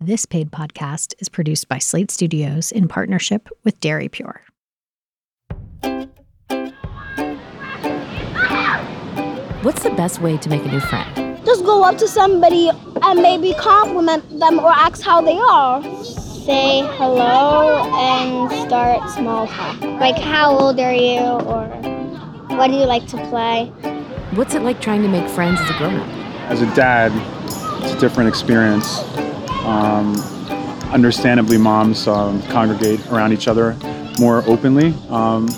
This paid podcast is produced by Slate Studios in partnership with DairyPure. What's the best way to make a new friend? Just go up to somebody and maybe compliment them or ask how they are. Say hello and start small talk. Like, how old are you? Or what do you like to play? What's it like trying to make friends as a grown up? As a dad, it's a different experience. Um, understandably, moms um, congregate around each other more openly. Um,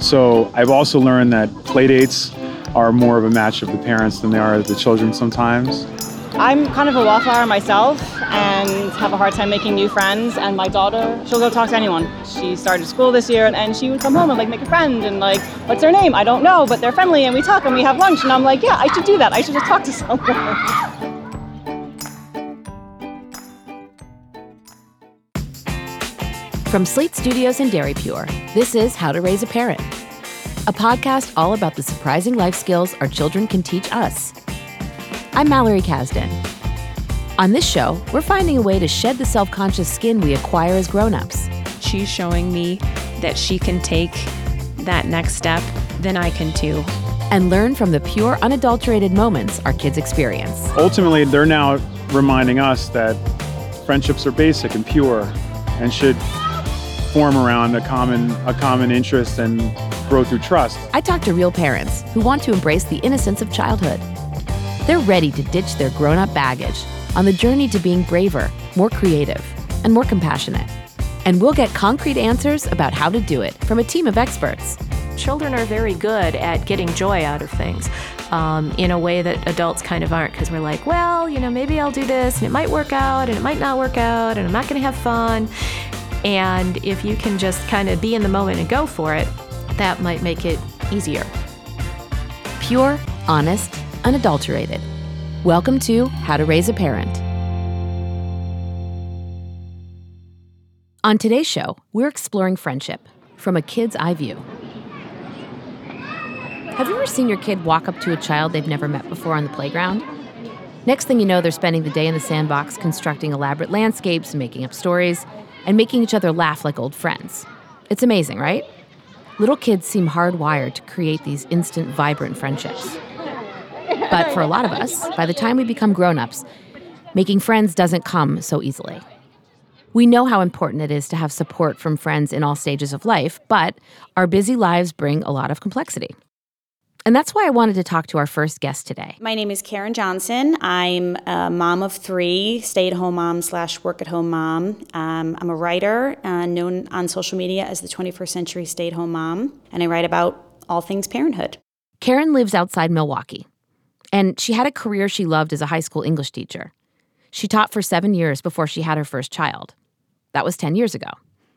so I've also learned that playdates are more of a match of the parents than they are of the children sometimes. I'm kind of a wallflower myself and have a hard time making new friends. And my daughter, she'll go talk to anyone. She started school this year and she would come home and like make a friend and like, what's their name? I don't know, but they're friendly and we talk and we have lunch. And I'm like, yeah, I should do that. I should just talk to someone. From Slate Studios and DairyPure, this is How to Raise a Parent, a podcast all about the surprising life skills our children can teach us. I'm Mallory Kasdan. On this show, we're finding a way to shed the self conscious skin we acquire as grown ups. She's showing me that she can take that next step, then I can too. And learn from the pure, unadulterated moments our kids experience. Ultimately, they're now reminding us that friendships are basic and pure and should form around a common a common interest and grow through trust. I talk to real parents who want to embrace the innocence of childhood. They're ready to ditch their grown-up baggage on the journey to being braver, more creative, and more compassionate. And we'll get concrete answers about how to do it from a team of experts. Children are very good at getting joy out of things um, in a way that adults kind of aren't because we're like, well, you know, maybe I'll do this and it might work out and it might not work out and I'm not going to have fun. And if you can just kind of be in the moment and go for it, that might make it easier. Pure, honest, unadulterated. Welcome to How to Raise a Parent. On today's show, we're exploring friendship from a kid's eye view. Have you ever seen your kid walk up to a child they've never met before on the playground? Next thing you know, they're spending the day in the sandbox constructing elaborate landscapes, making up stories, and making each other laugh like old friends. It's amazing, right? Little kids seem hardwired to create these instant, vibrant friendships. But for a lot of us, by the time we become grown ups, making friends doesn't come so easily. We know how important it is to have support from friends in all stages of life, but our busy lives bring a lot of complexity. And that's why I wanted to talk to our first guest today. My name is Karen Johnson. I'm a mom of three, stay at home mom slash work at home mom. Um, I'm a writer, uh, known on social media as the 21st Century Stay at Home Mom, and I write about all things parenthood. Karen lives outside Milwaukee, and she had a career she loved as a high school English teacher. She taught for seven years before she had her first child. That was 10 years ago.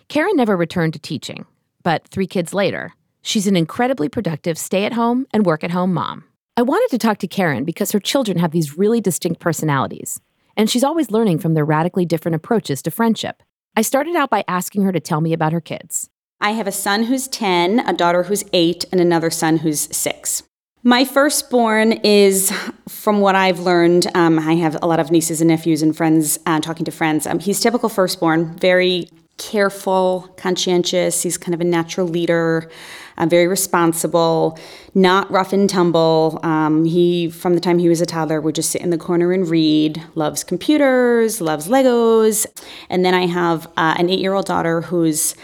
Karen never returned to teaching, but three kids later, She's an incredibly productive stay at home and work at home mom. I wanted to talk to Karen because her children have these really distinct personalities, and she's always learning from their radically different approaches to friendship. I started out by asking her to tell me about her kids. I have a son who's 10, a daughter who's 8, and another son who's 6. My firstborn is, from what I've learned, um, I have a lot of nieces and nephews and friends uh, talking to friends. Um, he's typical firstborn, very careful, conscientious. He's kind of a natural leader, uh, very responsible, not rough and tumble. Um, he, from the time he was a toddler, would just sit in the corner and read. Loves computers, loves Legos, and then I have uh, an eight-year-old daughter who's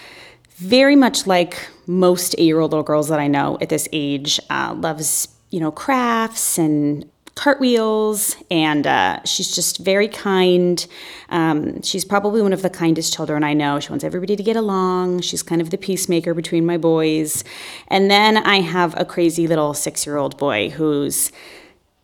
very much like most eight-year-old little girls that I know at this age. Uh, loves you know crafts and cartwheels, and uh, she's just very kind. Um, she's probably one of the kindest children I know. She wants everybody to get along. She's kind of the peacemaker between my boys. And then I have a crazy little six year old boy who's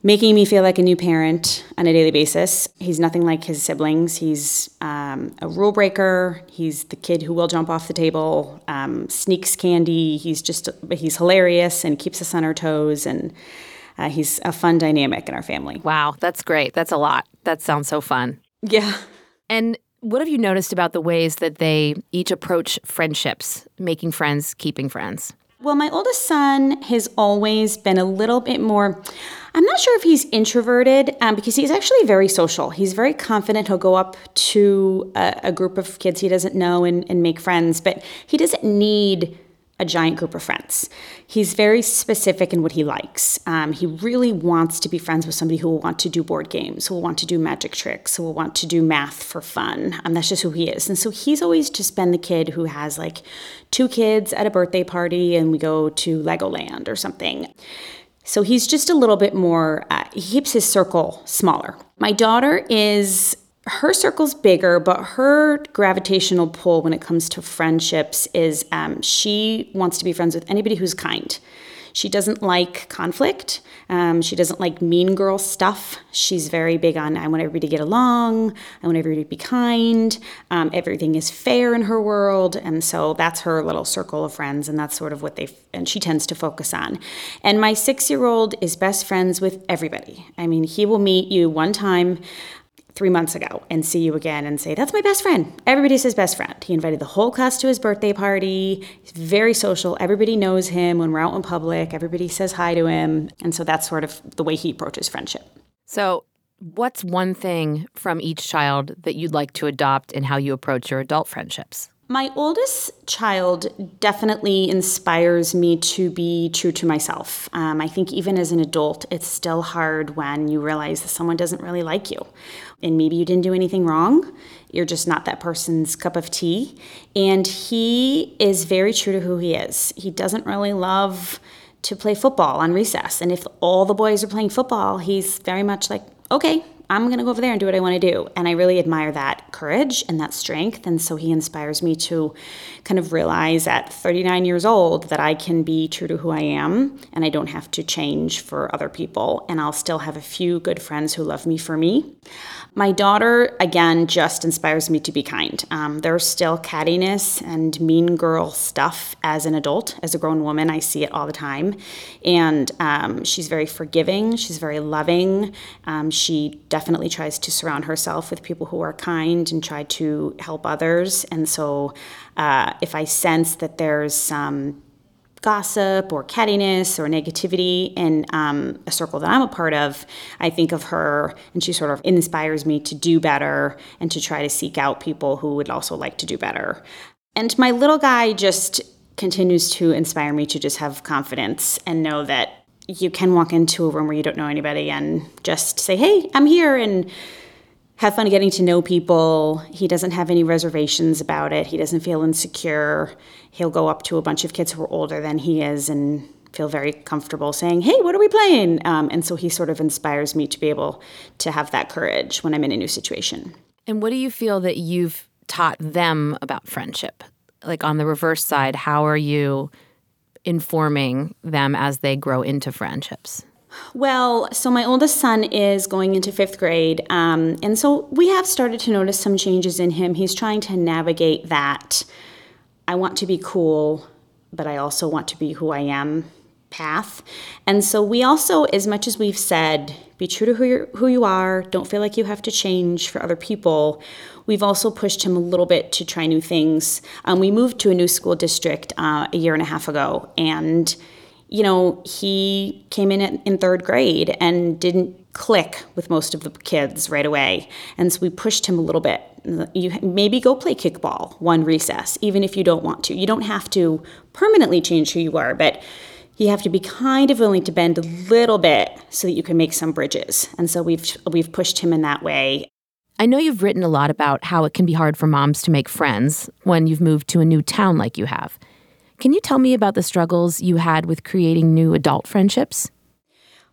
making me feel like a new parent on a daily basis. He's nothing like his siblings. He's um, a rule breaker. He's the kid who will jump off the table, um, sneaks candy. He's just he's hilarious and keeps us on our toes and uh, he's a fun dynamic in our family. Wow, that's great. That's a lot. That sounds so fun. Yeah. And what have you noticed about the ways that they each approach friendships, making friends, keeping friends? Well, my oldest son has always been a little bit more. I'm not sure if he's introverted um, because he's actually very social. He's very confident. He'll go up to a, a group of kids he doesn't know and, and make friends, but he doesn't need a giant group of friends. He's very specific in what he likes. Um, he really wants to be friends with somebody who will want to do board games, who will want to do magic tricks, who will want to do math for fun. Um, that's just who he is. And so he's always just been the kid who has like two kids at a birthday party and we go to Legoland or something. So he's just a little bit more, uh, he keeps his circle smaller. My daughter is her circle's bigger, but her gravitational pull when it comes to friendships is um, she wants to be friends with anybody who's kind. She doesn't like conflict. Um, she doesn't like mean girl stuff. She's very big on I want everybody to get along. I want everybody to be kind. Um, everything is fair in her world, and so that's her little circle of friends, and that's sort of what they and she tends to focus on. And my six-year-old is best friends with everybody. I mean, he will meet you one time three months ago and see you again and say, That's my best friend. Everybody's his best friend. He invited the whole class to his birthday party. He's very social. Everybody knows him when we're out in public. Everybody says hi to him. And so that's sort of the way he approaches friendship. So, what's one thing from each child that you'd like to adopt in how you approach your adult friendships? My oldest child definitely inspires me to be true to myself. Um, I think even as an adult, it's still hard when you realize that someone doesn't really like you. And maybe you didn't do anything wrong, you're just not that person's cup of tea. And he is very true to who he is. He doesn't really love to play football on recess. And if all the boys are playing football, he's very much like, okay, I'm going to go over there and do what I want to do. And I really admire that courage and that strength. And so he inspires me to kind of realize at 39 years old that I can be true to who I am and I don't have to change for other people. And I'll still have a few good friends who love me for me. My daughter, again, just inspires me to be kind. Um, there's still cattiness and mean girl stuff as an adult, as a grown woman. I see it all the time. And um, she's very forgiving, she's very loving. Um, she definitely tries to surround herself with people who are kind and try to help others. And so uh, if I sense that there's some gossip or cattiness or negativity in um, a circle that I'm a part of, I think of her and she sort of inspires me to do better and to try to seek out people who would also like to do better. And my little guy just continues to inspire me to just have confidence and know that you can walk into a room where you don't know anybody and just say, hey, I'm here. And have fun getting to know people. He doesn't have any reservations about it. He doesn't feel insecure. He'll go up to a bunch of kids who are older than he is and feel very comfortable saying, Hey, what are we playing? Um, and so he sort of inspires me to be able to have that courage when I'm in a new situation. And what do you feel that you've taught them about friendship? Like on the reverse side, how are you informing them as they grow into friendships? Well, so my oldest son is going into fifth grade, um, and so we have started to notice some changes in him. He's trying to navigate that I want to be cool, but I also want to be who I am path. And so we also, as much as we've said, be true to who, you who you are, don't feel like you have to change for other people, we've also pushed him a little bit to try new things. Um, we moved to a new school district uh, a year and a half ago, and you know, he came in in third grade and didn't click with most of the kids right away. And so we pushed him a little bit. You maybe go play kickball one recess, even if you don't want to. You don't have to permanently change who you are, but you have to be kind of willing to bend a little bit so that you can make some bridges. And so we've we've pushed him in that way. I know you've written a lot about how it can be hard for moms to make friends when you've moved to a new town like you have. Can you tell me about the struggles you had with creating new adult friendships?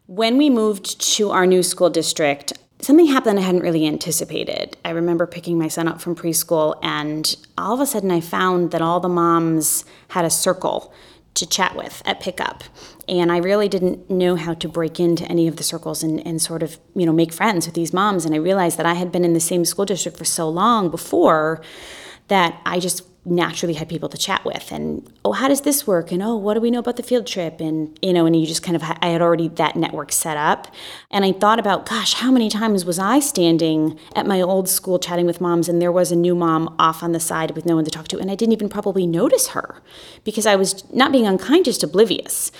When we moved to our new school district, something happened I hadn't really anticipated. I remember picking my son up from preschool, and all of a sudden I found that all the moms had a circle to chat with at pickup. And I really didn't know how to break into any of the circles and, and sort of, you know, make friends with these moms. And I realized that I had been in the same school district for so long before that I just naturally had people to chat with and oh how does this work? and oh what do we know about the field trip? and you know and you just kind of i had already that network set up. And i thought about gosh how many times was i standing at my old school chatting with moms and there was a new mom off on the side with no one to talk to and i didn't even probably notice her because i was not being unkind just oblivious?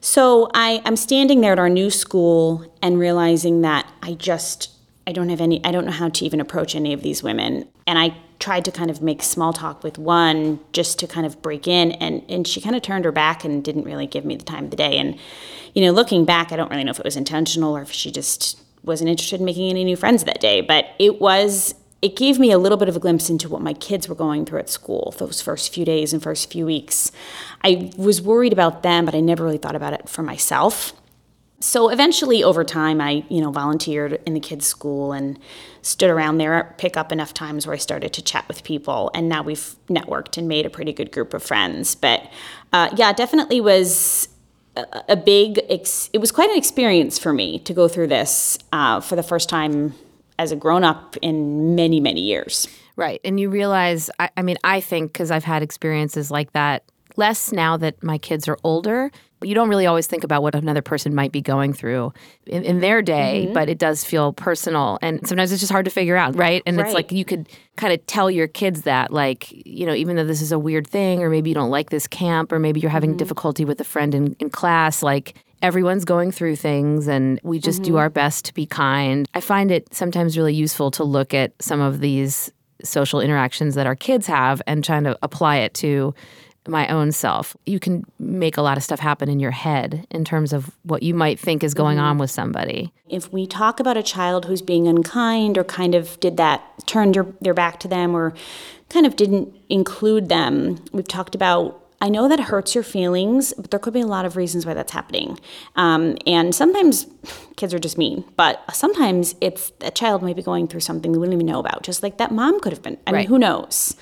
So I, i'm standing there at our new school and realizing that i just I don't have any, I don't know how to even approach any of these women. And I tried to kind of make small talk with one just to kind of break in. And, and she kind of turned her back and didn't really give me the time of the day. And, you know, looking back, I don't really know if it was intentional or if she just wasn't interested in making any new friends that day. But it was, it gave me a little bit of a glimpse into what my kids were going through at school those first few days and first few weeks. I was worried about them, but I never really thought about it for myself so eventually over time i you know volunteered in the kids school and stood around there pick up enough times where i started to chat with people. And now we've networked and made a pretty good group of friends. But uh, yeah definitely was a, a big ex- it was quite an experience for me to go through this uh, for the first time as a grown-up in many many years. Right. And you realize, I, I mean, I think because I've had experiences like that, less now that my kids are older, you don't really always think about what another person might be going through in, in their day, Mm-hmm. but it does feel personal. And sometimes it's just hard to figure out, right? And it's like you could kind of tell your kids that, like, you know, even though this is a weird thing, or maybe you don't like this camp, or maybe you're having difficulty with a friend in, in class, like, everyone's going through things and we just do our best to be kind. I find it sometimes really useful to look at some of these social interactions that our kids have and trying to apply it to my own self. You can make a lot of stuff happen in your head in terms of what you might think is going on with somebody. if we talk about a child who's being unkind or kind of did that, turned your, their back to them or kind of didn't include them, we've talked about. I know that hurts your feelings, but there could be a lot of reasons why that's happening. Um, and sometimes kids are just mean, but sometimes it's a child might be going through something we wouldn't even know about, just like that mom could have been. I Right. mean, who knows?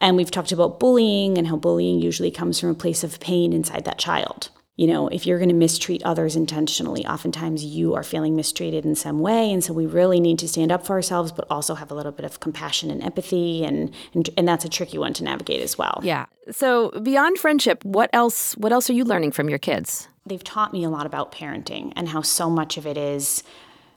And we've talked about bullying and how bullying usually comes from a place of pain inside that child. You know, if you're going to mistreat others intentionally, oftentimes you are feeling mistreated in some way. And so we really need to stand up for ourselves, but also have a little bit of compassion and empathy. And, and, and that's a tricky one to navigate as well. Yeah. So beyond friendship, what else what else are you learning from your kids? They've taught me a lot about parenting and how so much of it is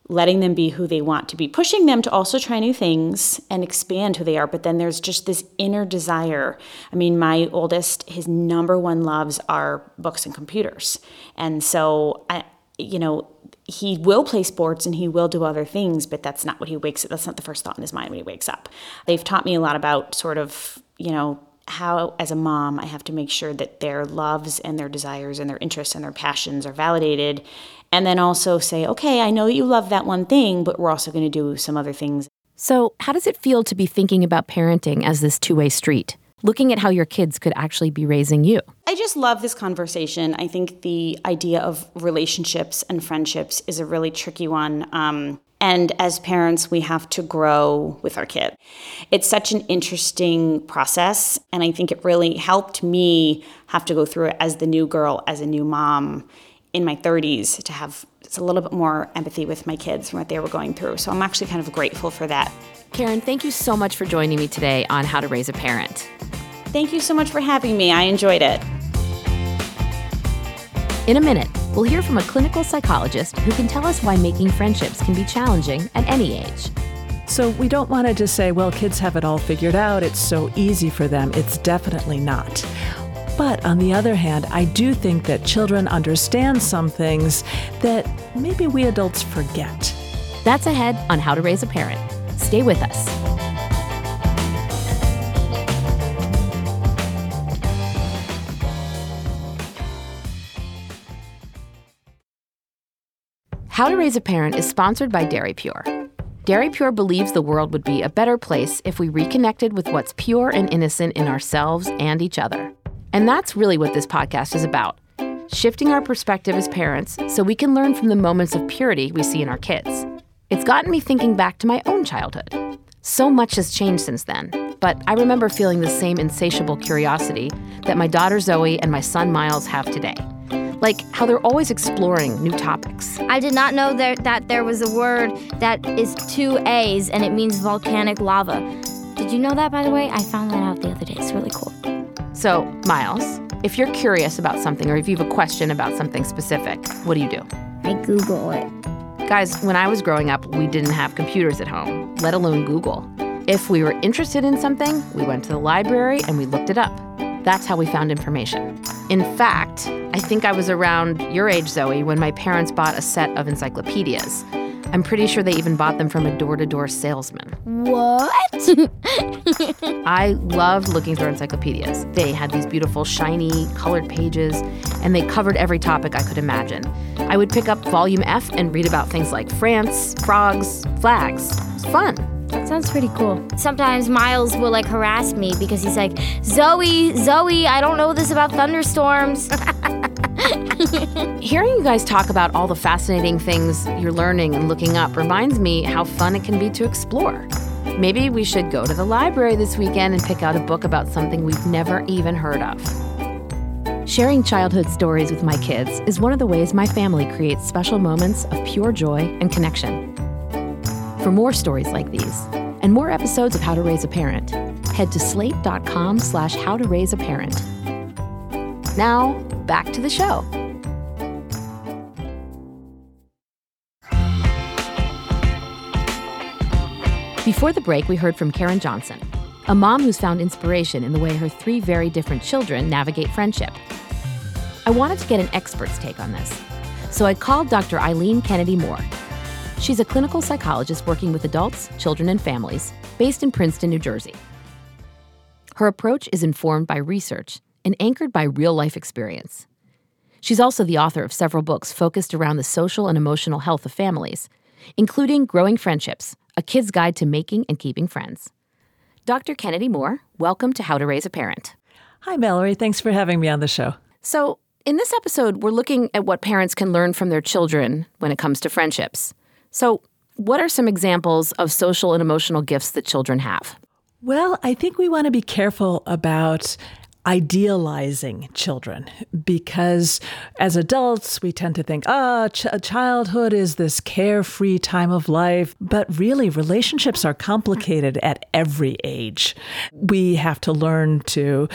letting them be who they want to be, pushing them to also try new things and expand who they are. But then there's just this inner desire. I mean, my oldest, his number one loves are books and computers. And so, I, you know, he will play sports and he will do other things, but that's not what he wakes up. That's not the first thought in his mind when he wakes up. They've taught me a lot about sort of, you know, how as a mom I have to make sure that their loves and their desires and their interests and their passions are validated and then also say, okay, I know you love that one thing, but we're also going to do some other things. So, how does it feel to be thinking about parenting as this two-way street? Looking at how your kids could actually be raising you. I just love this conversation. I think the idea of relationships and friendships is a really tricky one. Um, and as parents, we have to grow with our kid. It's such an interesting process. And I think it really helped me have to go through it as the new girl, as a new mom in my 30s, to have it's a little bit more empathy with my kids and what they were going through. So I'm actually kind of grateful for that. Karen, thank you so much for joining me today on How to Raise a Parent. Thank you so much for having me. I enjoyed it. In a minute, we'll hear from a clinical psychologist who can tell us why making friendships can be challenging at any age. So we don't want to just say, well, kids have it all figured out. It's so easy for them. It's definitely not. But on the other hand, I do think that children understand some things that maybe we adults forget. That's ahead on How to Raise a Parent. Stay with us. How to Raise a Parent is sponsored by DairyPure. Dairy Pure believes the world would be a better place if we reconnected with what's pure and innocent in ourselves and each other. And that's really what this podcast is about shifting our perspective as parents so we can learn from the moments of purity we see in our kids. It's gotten me thinking back to my own childhood. So much has changed since then, but I remember feeling the same insatiable curiosity that my daughter Zoe and my son Miles have today. Like how they're always exploring new topics. I did not know that there was a word that is two A's and it means volcanic lava. Did you know that, by the way? I found that out the other day. It's really cool. So, Miles, if you're curious about something or if you have a question about something specific, what do you do? I Google it. Guys, when I was growing up, we didn't have computers at home, let alone Google. If we were interested in something, we went to the library and we looked it up. That's how we found information. In fact, I think I was around your age, Zoe, when my parents bought a set of encyclopedias. I'm pretty sure they even bought them from a door to door salesman. What? I loved looking through encyclopedias. They had these beautiful, shiny, colored pages, and they covered every topic I could imagine. I would pick up Volume F and read about things like France, frogs, flags. It's fun. That sounds pretty cool. Sometimes Miles will like harass me because he's like, Zoe, Zoe, I don't know this about thunderstorms. Hearing you guys talk about all the fascinating things you're learning and looking up reminds me how fun it can be to explore. Maybe we should go to the library this weekend and pick out a book about something we've never even heard of. Sharing childhood stories with my kids is one of the ways my family creates special moments of pure joy and connection. For more stories like these and more episodes of How to Raise a Parent, head to slate.com slash how to raise a parent. Now, back to the show. Before the break, we heard from Karen Johnson, a mom who's found inspiration in the way her three very different children navigate friendship. I wanted to get an expert's take on this, so I called Dr. Eileen Kennedy-Moore. She's a clinical psychologist working with adults, children, and families based in Princeton, New Jersey. Her approach is informed by research and anchored by real life experience. She's also the author of several books focused around the social and emotional health of families, including Growing Friendships, a kid's guide to making and keeping friends. Dr. Kennedy-Moore, welcome to How to Raise a Parent. Hi, Mallory. Thanks for having me on the show. So, in this episode, we're looking at what parents can learn from their children when it comes to friendships. So, what are some examples of social and emotional gifts that children have? Well, I think we want to be careful about idealizing children because as adults we tend to think ah ch- childhood is this carefree time of life but really relationships are complicated at every age we have to learn to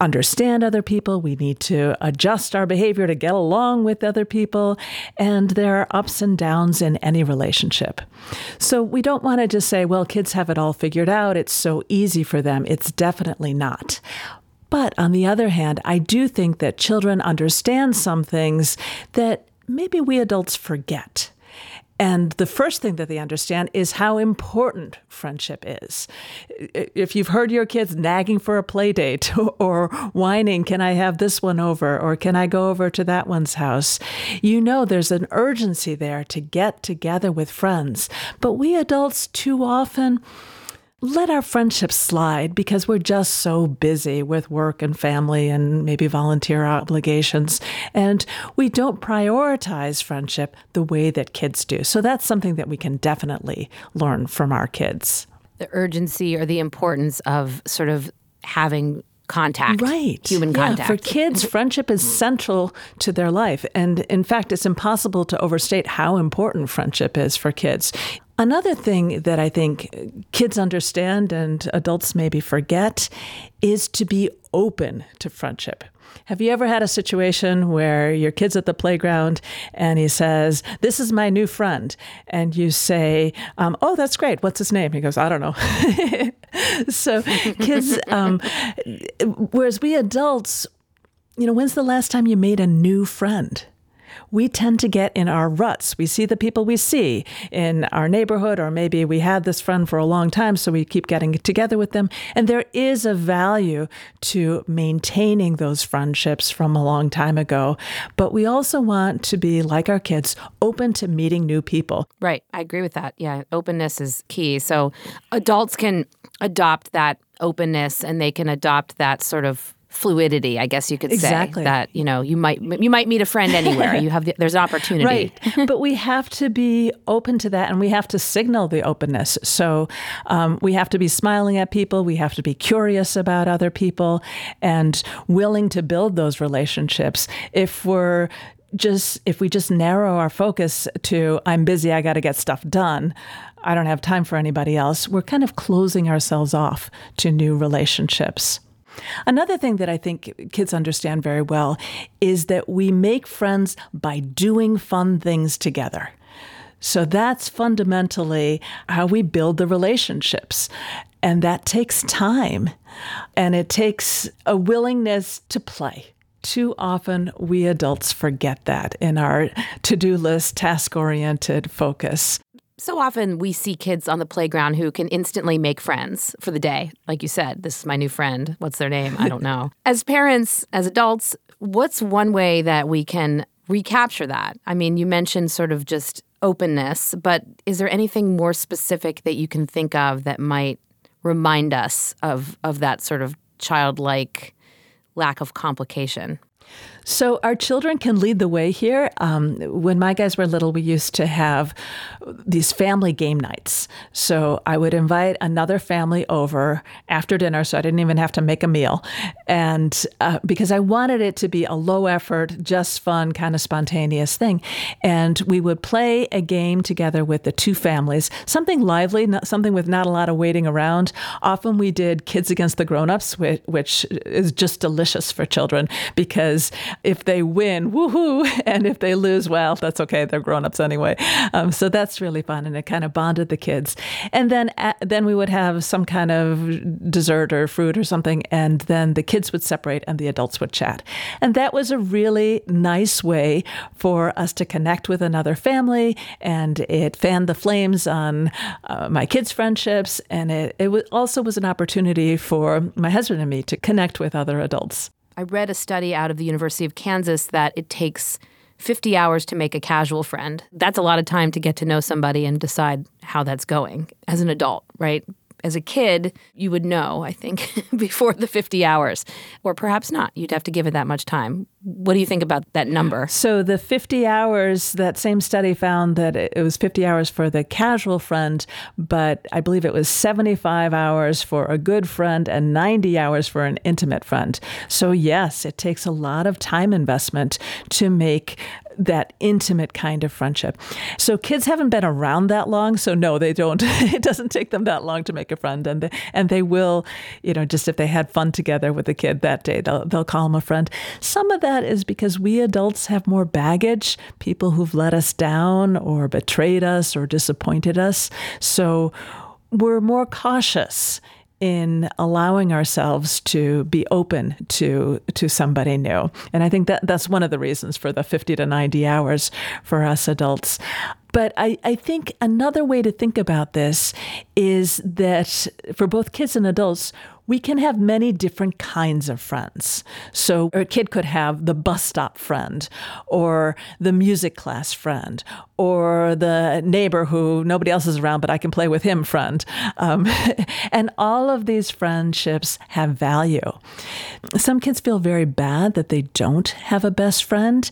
understand other people. We need to adjust our behavior to get along with other people. And there are ups and downs in any relationship. So we don't want to just say, well, kids have it all figured out. It's so easy for them. It's definitely not. But on the other hand, I do think that children understand some things that maybe we adults forget. And the first thing that they understand is how important friendship is. If you've heard your kids nagging for a play date or whining, can I have this one over? Or can I go over to that one's house? You know there's an urgency there to get together with friends. But we adults too often, let our friendships slide because we're just so busy with work and family and maybe volunteer obligations. And we don't prioritize friendship the way that kids do. So that's something that we can definitely learn from our kids. The urgency or the importance of sort of having contact. Right. Human yeah, contact. For kids, friendship is central to their life. And in fact, it's impossible to overstate how important friendship is for kids. Another thing that I think kids understand and adults maybe forget is to be open to friendship. Have you ever had a situation where your kid's at the playground and he says, This is my new friend? And you say, um, Oh, that's great. What's his name? He goes, I don't know. so, kids, um, whereas we adults, you know, when's the last time you made a new friend? We tend to get in our ruts. We see the people we see in our neighborhood, or maybe we had this friend for a long time, so we keep getting together with them. And there is a value to maintaining those friendships from a long time ago. But we also want to be, like our kids, open to meeting new people. Right. I agree with that. Yeah. Openness is key. So adults can adopt that openness and they can adopt that sort of fluidity, I guess you could exactly. say that you know you might you might meet a friend anywhere. you have the, there's an opportunity, right? but we have to be open to that, and we have to signal the openness. So um, we have to be smiling at people. We have to be curious about other people, and willing to build those relationships. If we're just if we just narrow our focus to I'm busy, I got to get stuff done. I don't have time for anybody else. We're kind of closing ourselves off to new relationships. Another thing that I think kids understand very well is that we make friends by doing fun things together. So that's fundamentally how we build the relationships. And that takes time and it takes a willingness to play. Too often, we adults forget that in our to do list, task oriented focus. So often we see kids on the playground who can instantly make friends for the day. Like you said, this is my new friend. What's their name? I don't know. as parents, as adults, what's one way that we can recapture that? I mean, you mentioned sort of just openness, but is there anything more specific that you can think of that might remind us of of that sort of childlike lack of complication? So our children can lead the way here. Um, when my guys were little, we used to have these family game nights. So I would invite another family over after dinner, so I didn't even have to make a meal, and uh, because I wanted it to be a low effort, just fun, kind of spontaneous thing, and we would play a game together with the two families, something lively, something with not a lot of waiting around. Often we did kids against the grown-ups, which, which is just delicious for children because if they win, woohoo, and if they lose, well, that's okay. They're grown-ups anyway. Um, so that's really fun, and it kind of bonded the kids. And then uh, then we would have some kind of dessert or fruit or something, and then the kids would separate and the adults would chat. And that was a really nice way for us to connect with another family, and it fanned the flames on uh, my kids' friendships, and it, it also was an opportunity for my husband and me to connect with other adults. I read a study out of the University of Kansas that it takes 50 hours to make a casual friend. That's a lot of time to get to know somebody and decide how that's going as an adult, right? as a kid, you would know, I think, before the 50 hours, or perhaps not. You'd have to give it that much time. What do you think about that number? So, the 50 hours, that same study found that it was 50 hours for the casual friend, but I believe it was 75 hours for a good friend and 90 hours for an intimate friend. So, yes, it takes a lot of time investment to make that intimate kind of friendship. So kids haven't been around that long, so no, they don't. it doesn't take them that long to make a friend, and they, and they will, you know, just if they had fun together with a kid that day, they'll they'll call him a friend. Some of that is because we adults have more baggage, people who've let us down or betrayed us or disappointed us, so we're more cautious in allowing ourselves to be open to to somebody new. And I think that that's one of the reasons for the 50 to 90 hours for us adults. But I, I think another way to think about this is that for both kids and adults, we can have many different kinds of friends. So a kid could have the bus stop friend, or the music class friend, or the neighbor who nobody else is around, but I can play with him friend. Um, and all of these friendships have value. Some kids feel very bad that they don't have a best friend.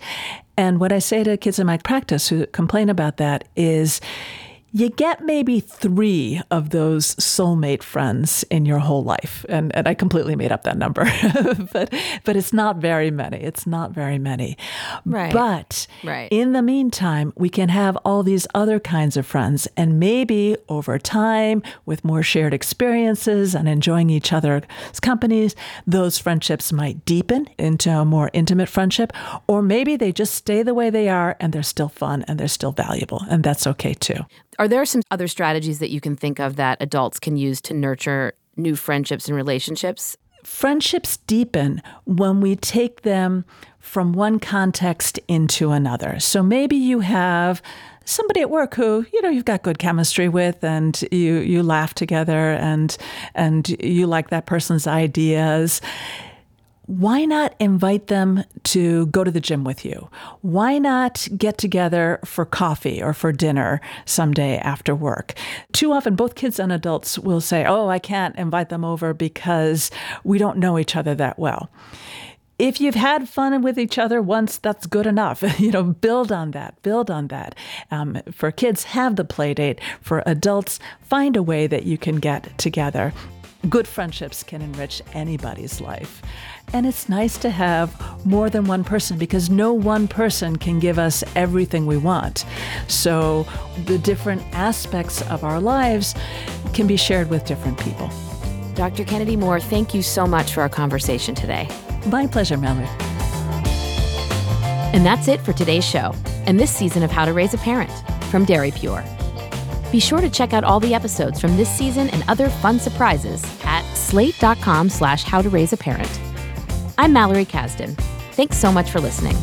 And what I say to kids in my practice who complain about that is, you get maybe three of those soulmate friends in your whole life. And, and I completely made up that number, but, but it's not very many. It's not very many. Right. But right. in the meantime, we can have all these other kinds of friends. And maybe over time, with more shared experiences and enjoying each other's companies, those friendships might deepen into a more intimate friendship. Or maybe they just stay the way they are and they're still fun and they're still valuable. And that's okay too. Are there some other strategies that you can think of that adults can use to nurture new friendships and relationships? Friendships deepen when we take them from one context into another. So maybe you have somebody at work who you know you've got good chemistry with and you you laugh together and and you like that person's ideas why not invite them to go to the gym with you? Why not get together for coffee or for dinner someday after work? Too often, both kids and adults will say, Oh, I can't invite them over because we don't know each other that well. If you've had fun with each other once, that's good enough. you know, build on that, build on that. Um, for kids, have the play date. For adults, find a way that you can get together Good friendships can enrich anybody's life. And it's nice to have more than one person because no one person can give us everything we want. So the different aspects of our lives can be shared with different people. Dr. Kennedy-Moore, thank you so much for our conversation today. My pleasure, Mallory. And that's it for today's show and this season of How to Raise a Parent from DairyPure. Be sure to check out all the episodes from this season and other fun surprises at slate.com slash how to raise a parent. I'm Mallory Kasdan. Thanks so much for listening.